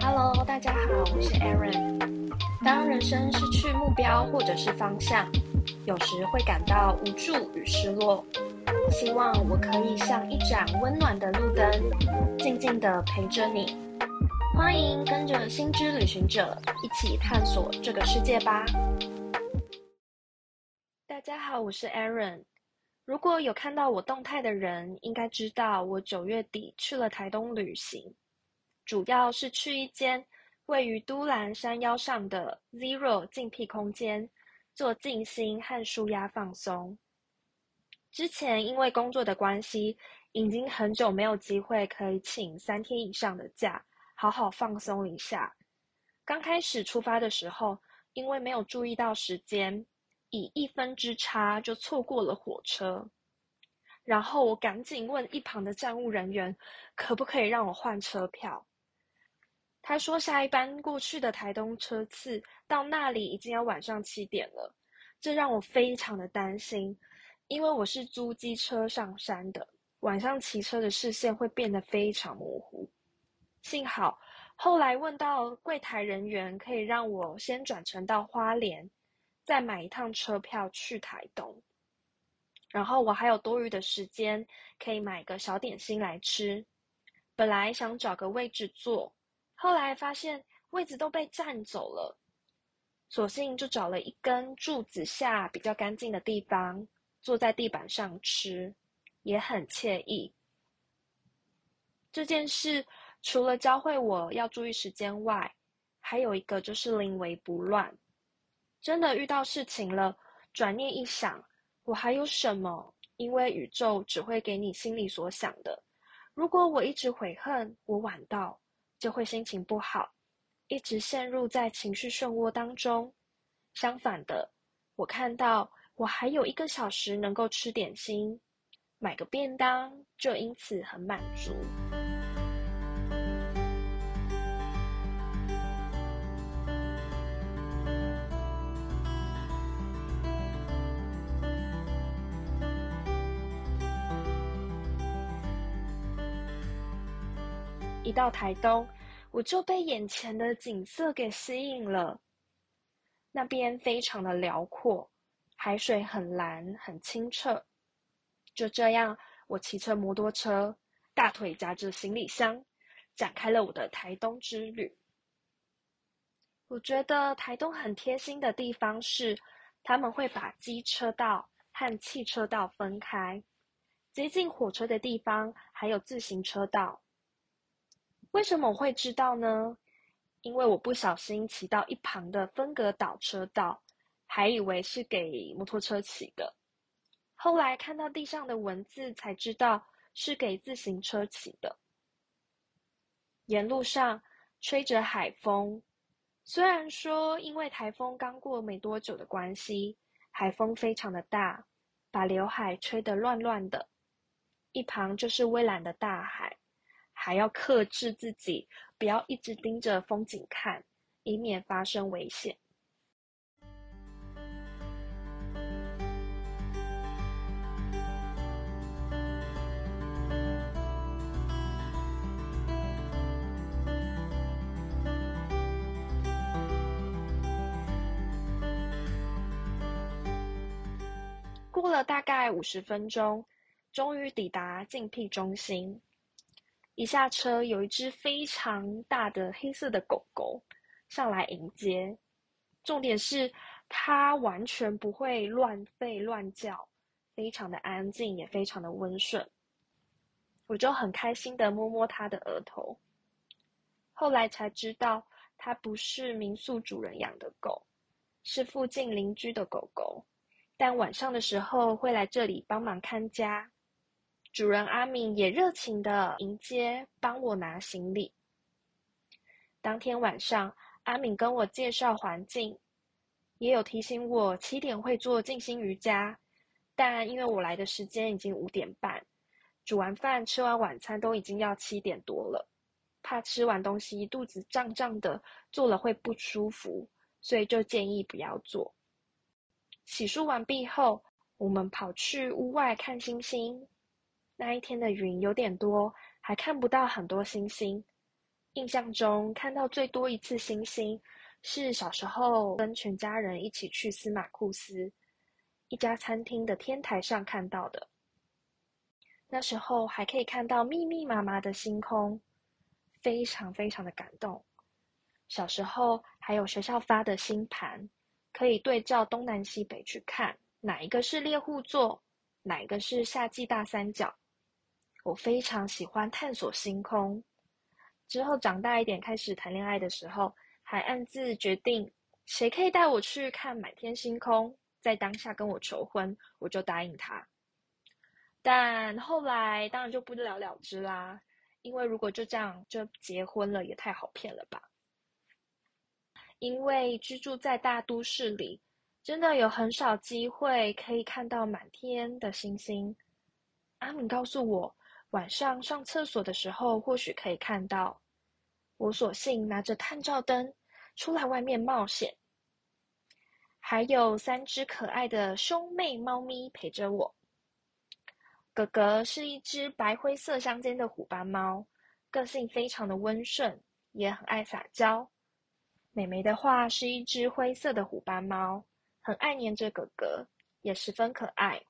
Hello，大家好，我是 Aaron。当人生失去目标或者是方向，有时会感到无助与失落。希望我可以像一盏温暖的路灯，静静的陪着你。欢迎跟着心之旅行者一起探索这个世界吧。我是 Aaron。如果有看到我动态的人，应该知道我九月底去了台东旅行，主要是去一间位于都兰山腰上的 Zero 静僻空间，做静心和舒压放松。之前因为工作的关系，已经很久没有机会可以请三天以上的假。好好放松一下。刚开始出发的时候，因为没有注意到时间，以一分之差就错过了火车。然后我赶紧问一旁的站务人员，可不可以让我换车票？他说下一班过去的台东车次到那里已经要晚上七点了，这让我非常的担心，因为我是租机车上山的，晚上骑车的视线会变得非常模糊。幸好后来问到柜台人员，可以让我先转乘到花莲，再买一趟车票去台东。然后我还有多余的时间，可以买个小点心来吃。本来想找个位置坐，后来发现位子都被占走了，索性就找了一根柱子下比较干净的地方，坐在地板上吃，也很惬意。这件事。除了教会我要注意时间外，还有一个就是临危不乱。真的遇到事情了，转念一想，我还有什么？因为宇宙只会给你心里所想的。如果我一直悔恨，我晚到，就会心情不好，一直陷入在情绪漩涡当中。相反的，我看到我还有一个小时能够吃点心，买个便当，就因此很满足。一到台东，我就被眼前的景色给吸引了。那边非常的辽阔，海水很蓝很清澈。就这样，我骑着摩托车，大腿夹着行李箱，展开了我的台东之旅。我觉得台东很贴心的地方是，他们会把机车道和汽车道分开，接近火车的地方还有自行车道。为什么我会知道呢？因为我不小心骑到一旁的分隔岛车道，还以为是给摩托车骑的。后来看到地上的文字，才知道是给自行车骑的。沿路上吹着海风，虽然说因为台风刚过没多久的关系，海风非常的大，把刘海吹得乱乱的。一旁就是蔚蓝的大海。还要克制自己，不要一直盯着风景看，以免发生危险。过了大概五十分钟，终于抵达静僻中心。一下车，有一只非常大的黑色的狗狗上来迎接。重点是，它完全不会乱吠乱叫，非常的安静，也非常的温顺。我就很开心的摸摸它的额头。后来才知道，它不是民宿主人养的狗，是附近邻居的狗狗，但晚上的时候会来这里帮忙看家。主人阿敏也热情的迎接，帮我拿行李。当天晚上，阿敏跟我介绍环境，也有提醒我七点会做静心瑜伽。但因为我来的时间已经五点半，煮完饭、吃完晚餐都已经要七点多了，怕吃完东西肚子胀胀的，做了会不舒服，所以就建议不要做。洗漱完毕后，我们跑去屋外看星星。那一天的云有点多，还看不到很多星星。印象中看到最多一次星星，是小时候跟全家人一起去司马库斯一家餐厅的天台上看到的。那时候还可以看到密密麻麻的星空，非常非常的感动。小时候还有学校发的星盘，可以对照东南西北去看，哪一个是猎户座，哪一个是夏季大三角。我非常喜欢探索星空。之后长大一点，开始谈恋爱的时候，还暗自决定谁可以带我去看满天星空，在当下跟我求婚，我就答应他。但后来当然就不了了之啦，因为如果就这样就结婚了，也太好骗了吧。因为居住在大都市里，真的有很少机会可以看到满天的星星。阿敏告诉我，晚上上厕所的时候或许可以看到。我索性拿着探照灯出来外面冒险，还有三只可爱的兄妹猫咪陪着我。哥哥是一只白灰色相间的虎斑猫，个性非常的温顺，也很爱撒娇。妹妹的话是一只灰色的虎斑猫，很爱黏着哥哥，也十分可爱。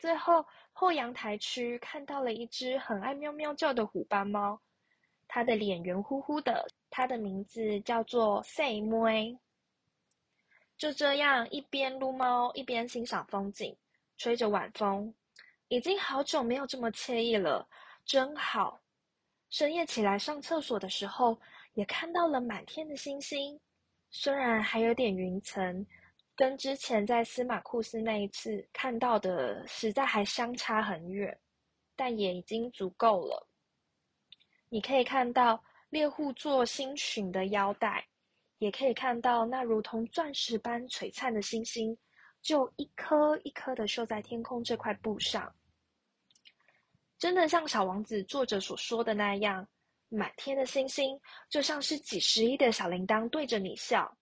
最后后阳台区看到了一只很爱喵喵叫的虎斑猫，它的脸圆乎乎的，它的名字叫做赛妹。就这样一边撸猫一边欣赏风景，吹着晚风。已经好久没有这么惬意了，真好。深夜起来上厕所的时候，也看到了满天的星星，虽然还有点云层，跟之前在司马库斯那一次看到的实在还相差很远，但也已经足够了。你可以看到猎户座星群的腰带，也可以看到那如同钻石般璀璨的星星。就一颗一颗的绣在天空这块布上，真的像小王子作者所说的那样，满天的星星就像是几十亿的小铃铛对着你笑。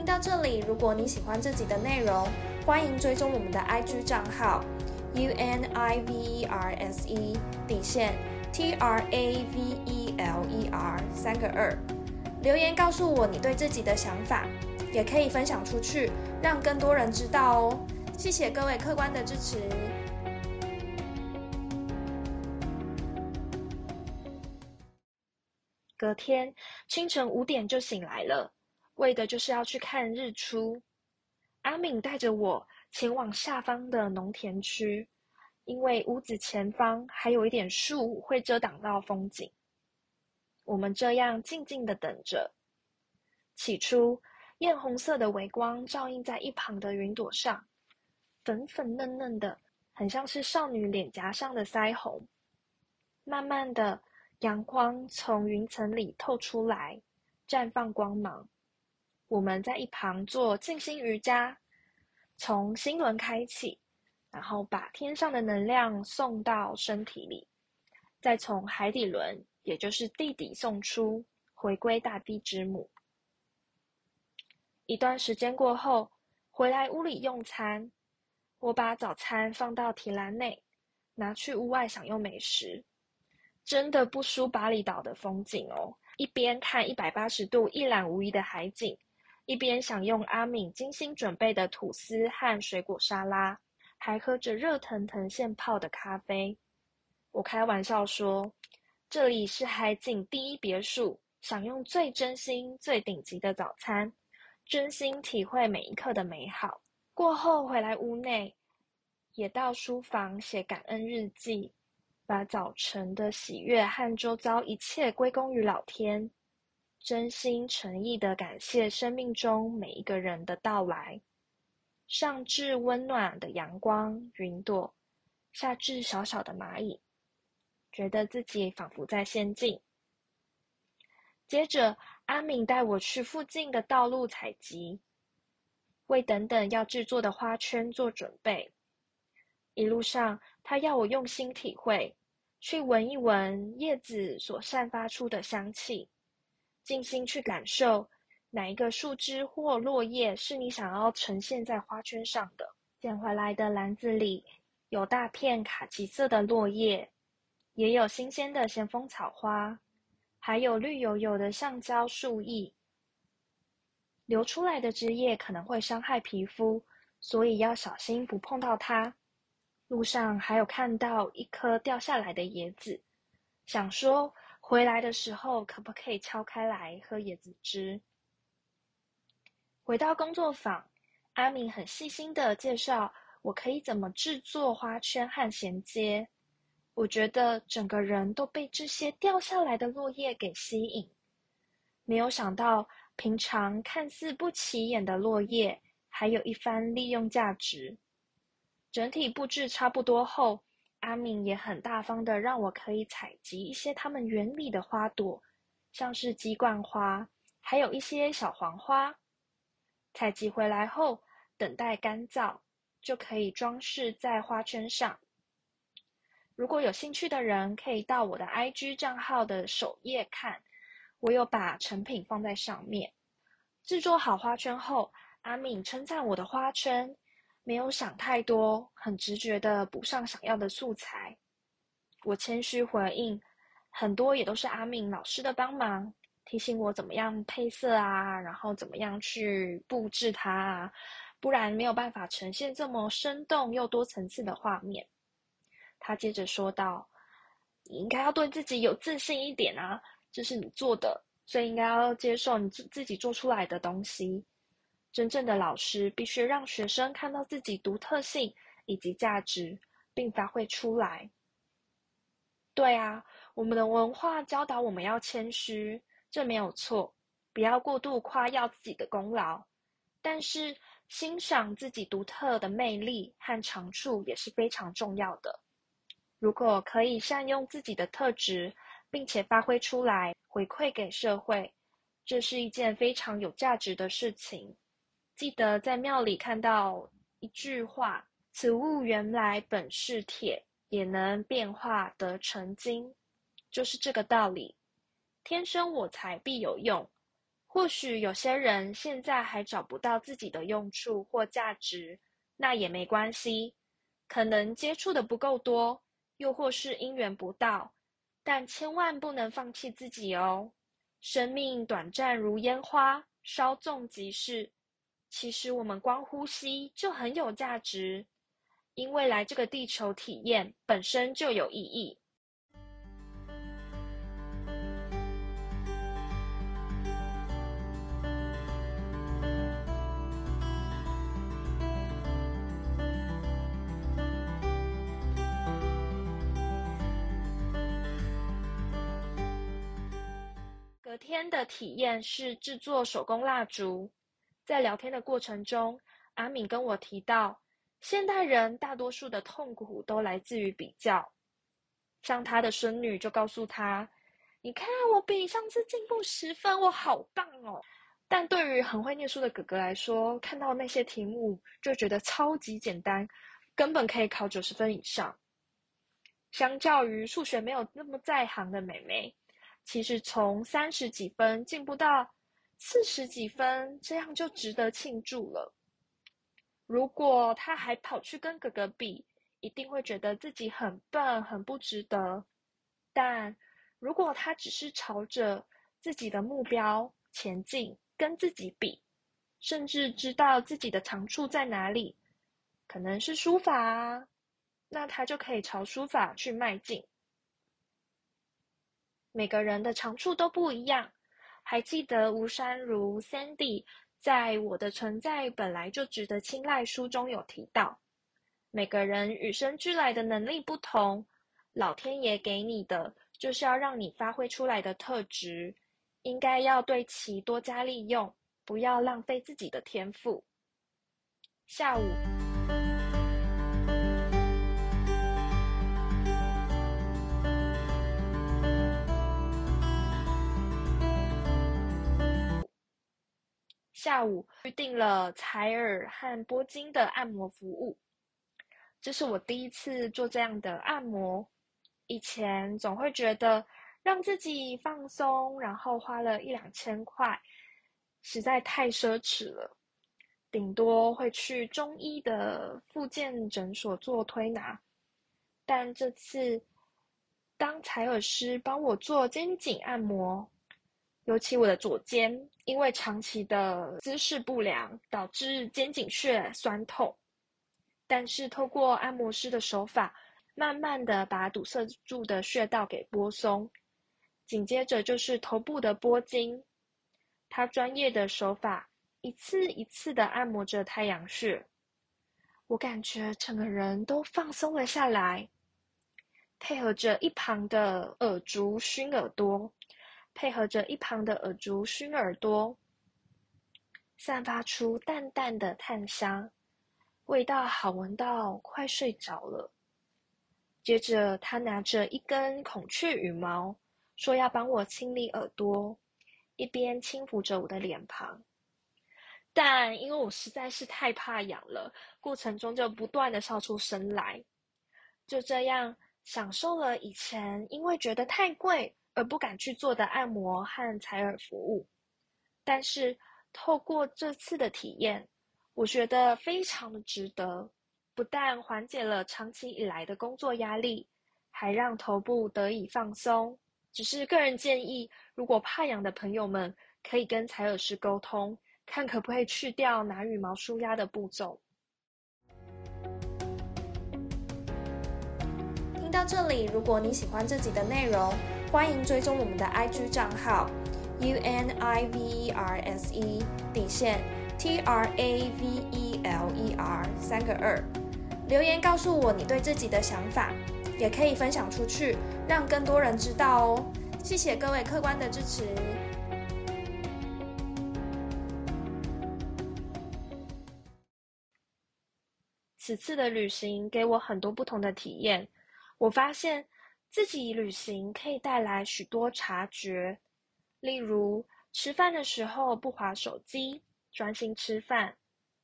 听到这里，如果你喜欢这集的内容，欢迎追踪我们的 IG 账号 U N I V E R S E 底线 T R A V E L E R 三个二。留言告诉我你对自己的想法，也可以分享出去，让更多人知道哦。谢谢各位客官的支持。隔天清晨五点就醒来了，为的就是要去看日出。阿敏带着我前往下方的农田区，因为屋子前方还有一点树会遮挡到风景。我们这样静静的等着。起初，艳红色的微光照映在一旁的云朵上，粉粉嫩嫩的，很像是少女脸颊上的腮红。慢慢的，阳光从云层里透出来，绽放光芒。我们在一旁做静心瑜伽，从心轮开启，然后把天上的能量送到身体里，再从海底轮。也就是地底送出，回归大地之母。一段时间过后，回来屋里用餐，我把早餐放到提篮内，拿去屋外享用美食。真的不输巴厘岛的风景哦！一边看一百八十度一览无遗的海景，一边享用阿敏精心准备的吐司和水果沙拉，还喝着热腾腾现泡的咖啡。我开玩笑说。这里是海景第一别墅，享用最真心、最顶级的早餐，真心体会每一刻的美好。过后回来屋内，也到书房写感恩日记，把早晨的喜悦和周遭一切归功于老天，真心诚意的感谢生命中每一个人的到来，上至温暖的阳光、云朵，下至小小的蚂蚁。觉得自己仿佛在仙境。接着，阿敏带我去附近的道路采集，为等等要制作的花圈做准备。一路上，他要我用心体会，去闻一闻叶子所散发出的香气，静心去感受哪一个树枝或落叶是你想要呈现在花圈上的？捡回来的篮子里有大片卡其色的落叶，也有新鲜的咸丰草花，还有绿油油的橡胶树叶。流出来的汁液可能会伤害皮肤，所以要小心不碰到它。路上还有看到一颗掉下来的椰子，想说回来的时候可不可以敲开来喝椰子汁？回到工作坊，阿明很细心的介绍我可以怎么制作花圈和衔接。我觉得整个人都被这些掉下来的落叶给吸引。没有想到，平常看似不起眼的落叶，还有一番利用价值。整体布置差不多后，阿敏也很大方的让我可以采集一些他们园里的花朵，像是鸡冠花，还有一些小黄花。采集回来后，等待干燥，就可以装饰在花圈上。如果有兴趣的人，可以到我的 IG 账号的首页看，我有把成品放在上面。制作好花圈后，阿敏称赞我的花圈没有想太多，很直觉的补上想要的素材。我谦虚回应，很多也都是阿敏老师的帮忙。提醒我怎么样配色啊，然后怎么样去布置它啊，不然没有办法呈现这么生动又多层次的画面。他接着说道：“你应该要对自己有自信一点啊，这是你做的，所以应该要接受你自自己做出来的东西。真正的老师必须让学生看到自己独特性以及价值，并发挥出来。对啊，我们的文化教导我们要谦虚。”这没有错，不要过度夸耀自己的功劳，但是欣赏自己独特的魅力和长处也是非常重要的。如果可以善用自己的特质，并且发挥出来，回馈给社会，这是一件非常有价值的事情。记得在庙里看到一句话：“此物原来本是铁，也能变化得成金。”就是这个道理。天生我材必有用。或许有些人现在还找不到自己的用处或价值，那也没关系。可能接触的不够多，又或是因缘不到，但千万不能放弃自己哦。生命短暂如烟花，稍纵即逝。其实我们光呼吸就很有价值，因为来这个地球体验本身就有意义。隔天的体验是制作手工蜡烛。在聊天的过程中，阿敏跟我提到，现代人大多数的痛苦都来自于比较。像他的孙女就告诉他：“你看我比上次进步十分，我好棒哦。”但对于很会念书的哥哥来说，看到那些题目就觉得超级简单，根本可以考九十分以上。相较于数学没有那么在行的美眉。其实从三十几分进步到四十几分，这样就值得庆祝了。如果他还跑去跟哥哥比，一定会觉得自己很笨、很不值得。但如果他只是朝着自己的目标前进，跟自己比，甚至知道自己的长处在哪里，可能是书法啊，那他就可以朝书法去迈进。每个人的长处都不一样。还记得吴山如 Sandy 在《我的存在本来就值得青睐》书中有提到，每个人与生俱来的能力不同，老天爷给你的就是要让你发挥出来的特质，应该要对其多加利用，不要浪费自己的天赋。下午。下午预定了采耳和拨筋的按摩服务，这是我第一次做这样的按摩。以前总会觉得让自己放松，然后花了一两千块，实在太奢侈了，顶多会去中医的复健诊所做推拿。但这次，当采耳师帮我做肩颈按摩，尤其我的左肩，因为长期的姿势不良，导致肩颈穴酸痛。但是透过按摩师的手法，慢慢的把堵塞住的穴道给拨松。紧接着就是头部的拨筋。他专业的手法，一次一次的按摩着太阳穴，我感觉整个人都放松了下来。配合着一旁的耳烛熏耳朵，配合着一旁的耳烛熏耳朵，散发出淡淡的炭香，味道好闻到快睡着了。接着，他拿着一根孔雀羽毛，说要帮我清理耳朵。一边轻抚着我的脸庞，但因为我实在是太怕痒了，过程中就不断的笑出声来。就这样享受了以前因为觉得太贵而不敢去做的按摩和采耳服务。但是透过这次的体验，我觉得非常的值得，不但缓解了长期以来的工作压力，还让头部得以放松。只是个人建议，如果怕痒的朋友们，可以跟采耳师沟通，看可不可以去掉拿羽毛舒压的步骤。这里，如果你喜欢这集的内容，欢迎追踪我们的 IG 账号 U N I V E R S E 底线 T R A V E L E R 三个二，留言告诉我你对自己的想法。也可以分享出去，让更多人知道哦。谢谢各位客官的支持。此次的旅行给我很多不同的体验，我发现自己旅行可以带来许多察觉，例如吃饭的时候不划手机，专心吃饭；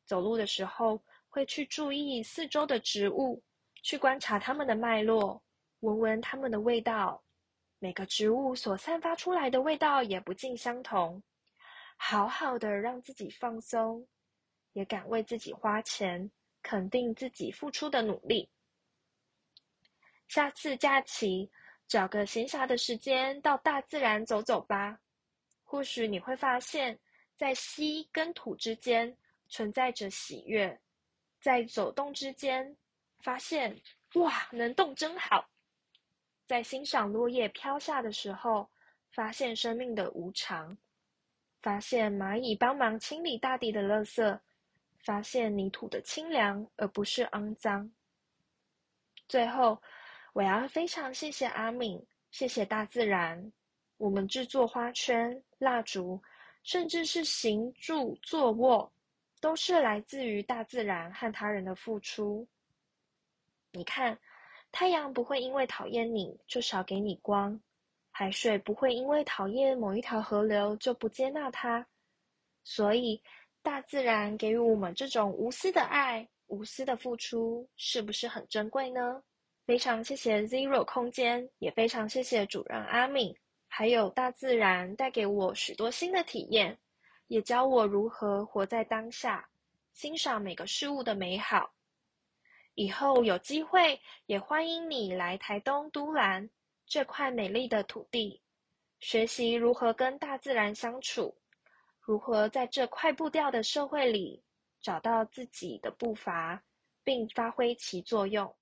走路的时候会去注意四周的植物。去观察它们的脉络，闻闻它们的味道，每个植物所散发出来的味道也不尽相同。好好的让自己放松，也敢为自己花钱，肯定自己付出的努力。下次假期找个闲暇的时间到大自然走走吧，或许你会发现，在吸跟吐之间存在着喜悦，在走动之间。发现哇，能动真好！在欣赏落叶飘下的时候，发现生命的无常；发现蚂蚁帮忙清理大地的垃圾；发现泥土的清凉而不是肮脏。最后，我要非常谢谢阿敏，谢谢大自然。我们制作花圈、蜡烛，甚至是行住坐卧，都是来自于大自然和他人的付出。你看，太阳不会因为讨厌你就少给你光，海水不会因为讨厌某一条河流就不接纳它。所以，大自然给予我们这种无私的爱、无私的付出，是不是很珍贵呢？非常谢谢 Zero 空间，也非常谢谢主人阿敏，还有大自然带给我许多新的体验，也教我如何活在当下，欣赏每个事物的美好。以后有机会，也欢迎你来台东都兰这块美丽的土地，学习如何跟大自然相处，如何在这快步调的社会里找到自己的步伐，并发挥其作用。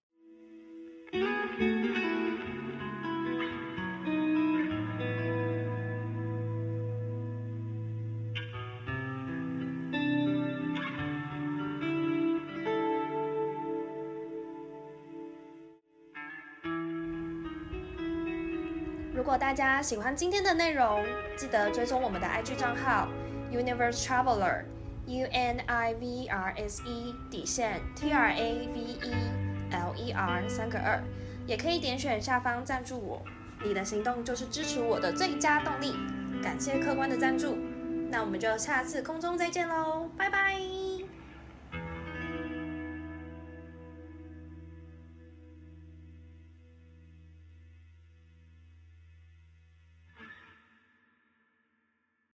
如果大家喜欢今天的内容，记得追踪我们的 IG 账号 Universe Traveler U N I V R S E 底线 T R A V E L E R 三个二，也可以点选下方赞助我，你的行动就是支持我的最佳动力。感谢客官的赞助，那我们就下次空中再见喽，